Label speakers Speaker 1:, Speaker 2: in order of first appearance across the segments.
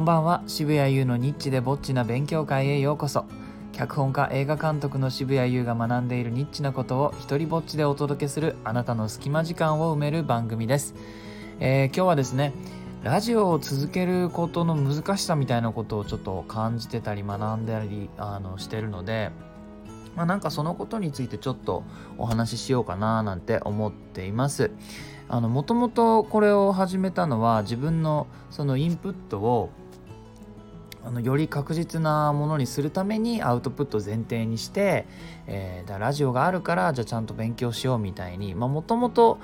Speaker 1: んばんは。渋谷優のニッチでぼっちな勉強会へようこそ。脚本家映画監督の渋谷優が学んでいるニッチなことを一人ぼっちでお届けするあなたの隙間時間を埋める番組です、えー、今日はですねラジオを続けることの難しさみたいなことをちょっと感じてたり学んだりあのしてるのでまあ、なんかそのことについてちょっとお話ししようかななんて思っています。あのもともとこれを始めたのは自分のそのインプットをあのより確実なものにするためにアウトプット前提にして、えー、だラジオがあるからじゃあちゃんと勉強しようみたいに。もともと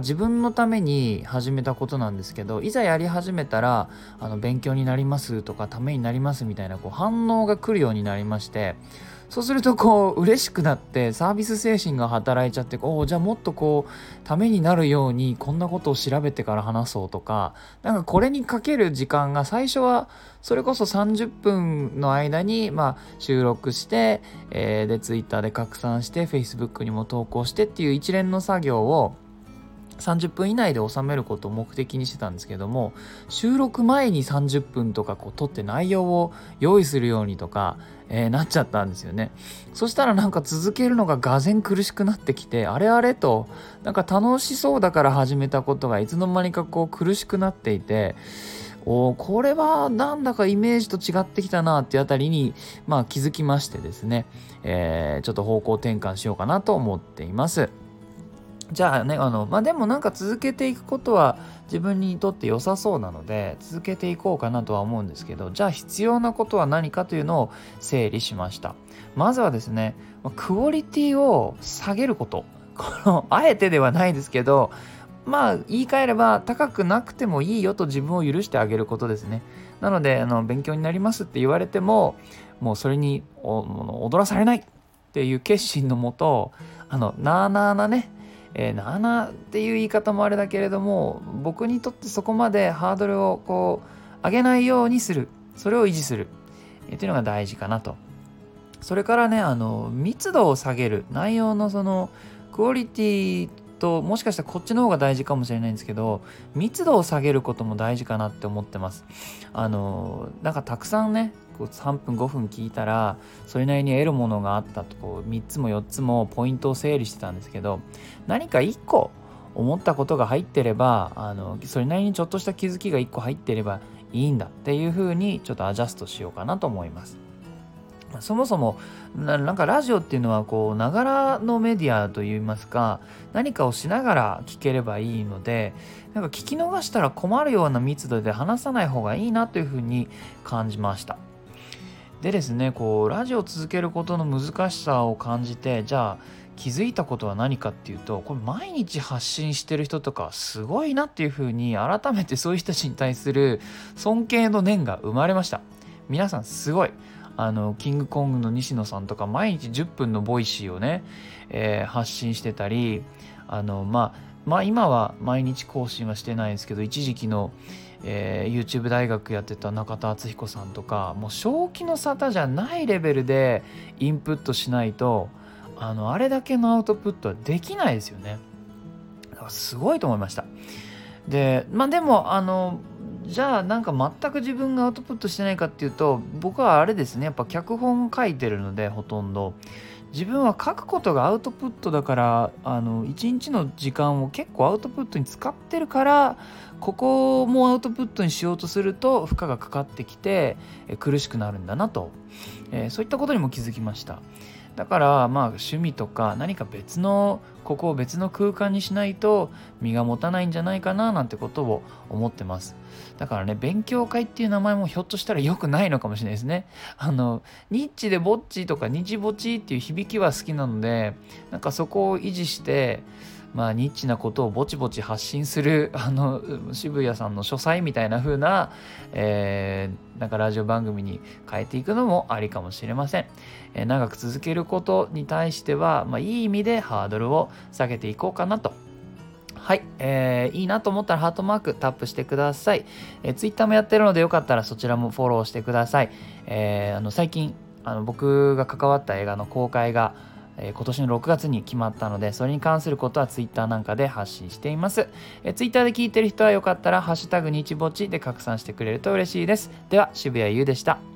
Speaker 1: 自分のために始めたことなんですけどいざやり始めたらあの勉強になりますとかためになりますみたいなこう反応が来るようになりましてそうするとこう嬉しくなってサービス精神が働いちゃっておおじゃあもっとこうためになるようにこんなことを調べてから話そうとかなんかこれにかける時間が最初はそれこそ30分の間にまあ収録して、えー、で Twitter で拡散して Facebook にも投稿してっていう一連の作業を30分以内で収めることを目的にしてたんですけども収録前に30分とかこう撮って内容を用意するようにとか、えー、なっちゃったんですよねそしたらなんか続けるのががぜ苦しくなってきてあれあれとなんか楽しそうだから始めたことがいつの間にかこう苦しくなっていておこれはなんだかイメージと違ってきたなってあたりに、まあ、気づきましてですね、えー、ちょっと方向転換しようかなと思っています。じゃあねあのまあでもなんか続けていくことは自分にとって良さそうなので続けていこうかなとは思うんですけどじゃあ必要なことは何かというのを整理しました。まずはですねクオリティを下げること。このあえてではないですけどまあ言い換えれば高くなくてもいいよと自分を許してあげることですね。なのであの勉強になりますって言われてももうそれに踊らされないっていう決心のもとあのなあなあなねえー、7っていう言い方もあれだけれども僕にとってそこまでハードルをこう上げないようにする。それを維持する、えー、っていうのが大事かなと。それからねあの密度を下げる。内容のそのクオリティともしかしたらこっちの方が大事かもしれないんですけど密度を下げることも大事かなって思ってますあのなんかたくさんねこう3分5分聞いたらそれなりに得るものがあったとこう3つも4つもポイントを整理してたんですけど何か1個思ったことが入ってればあのそれなりにちょっとした気づきが1個入ってればいいんだっていうふうにちょっとアジャストしようかなと思います。そもそもなんかラジオっていうのはこうながらのメディアといいますか何かをしながら聞ければいいのでなんか聞き逃したら困るような密度で話さない方がいいなというふうに感じました。でですねこうラジオを続けることの難しさを感じてじゃあ気づいたことは何かっていうとこれ毎日発信してる人とかすごいなっていうふうに改めてそういう人たちに対する尊敬の念が生まれました皆さんすごいあのキングコングの西野さんとか毎日10分のボイシーをね、えー、発信してたりあのまあまあ今は毎日更新はしてないんですけど一時期のえー、YouTube 大学やってた中田敦彦さんとかもう正気の沙汰じゃないレベルでインプットしないとあのあれだけのアウトプットはできないですよね。だかすごいと思いました。でまあでもあのじゃあなんか全く自分がアウトプットしてないかっていうと僕はあれですねやっぱ脚本書いてるのでほとんど。自分は書くことがアウトプットだからあの一日の時間を結構アウトプットに使ってるからここもアウトプットにしようとすると負荷がかかってきて苦しくなるんだなと、えー、そういったことにも気づきました。だからまあ趣味とか何か別のここを別の空間にしないと身が持たないんじゃないかななんてことを思ってます。だからね勉強会っていう名前もひょっとしたら良くないのかもしれないですね。あのニッチでぼっちとかニチぼちっていう響きは好きなのでなんかそこを維持してまあ、ニッチなことをぼちぼち発信する あの渋谷さんの書斎みたいな風な、えー、なんかラジオ番組に変えていくのもありかもしれません、えー、長く続けることに対しては、まあ、いい意味でハードルを下げていこうかなと。はい、えー、いいなと思ったらハートマークタップしてください、えー、ツイッターもやってるのでよかったらそちらもフォローしてください、えー、あの最近あの僕が関わった映画の公開がえー、今年の6月に決まったのでそれに関することはツイッターなんかで発信しています、えー、Twitter で聞いてる人はよかったら「ハッシュタグ日ぼっち」で拡散してくれると嬉しいです。では渋谷優でした。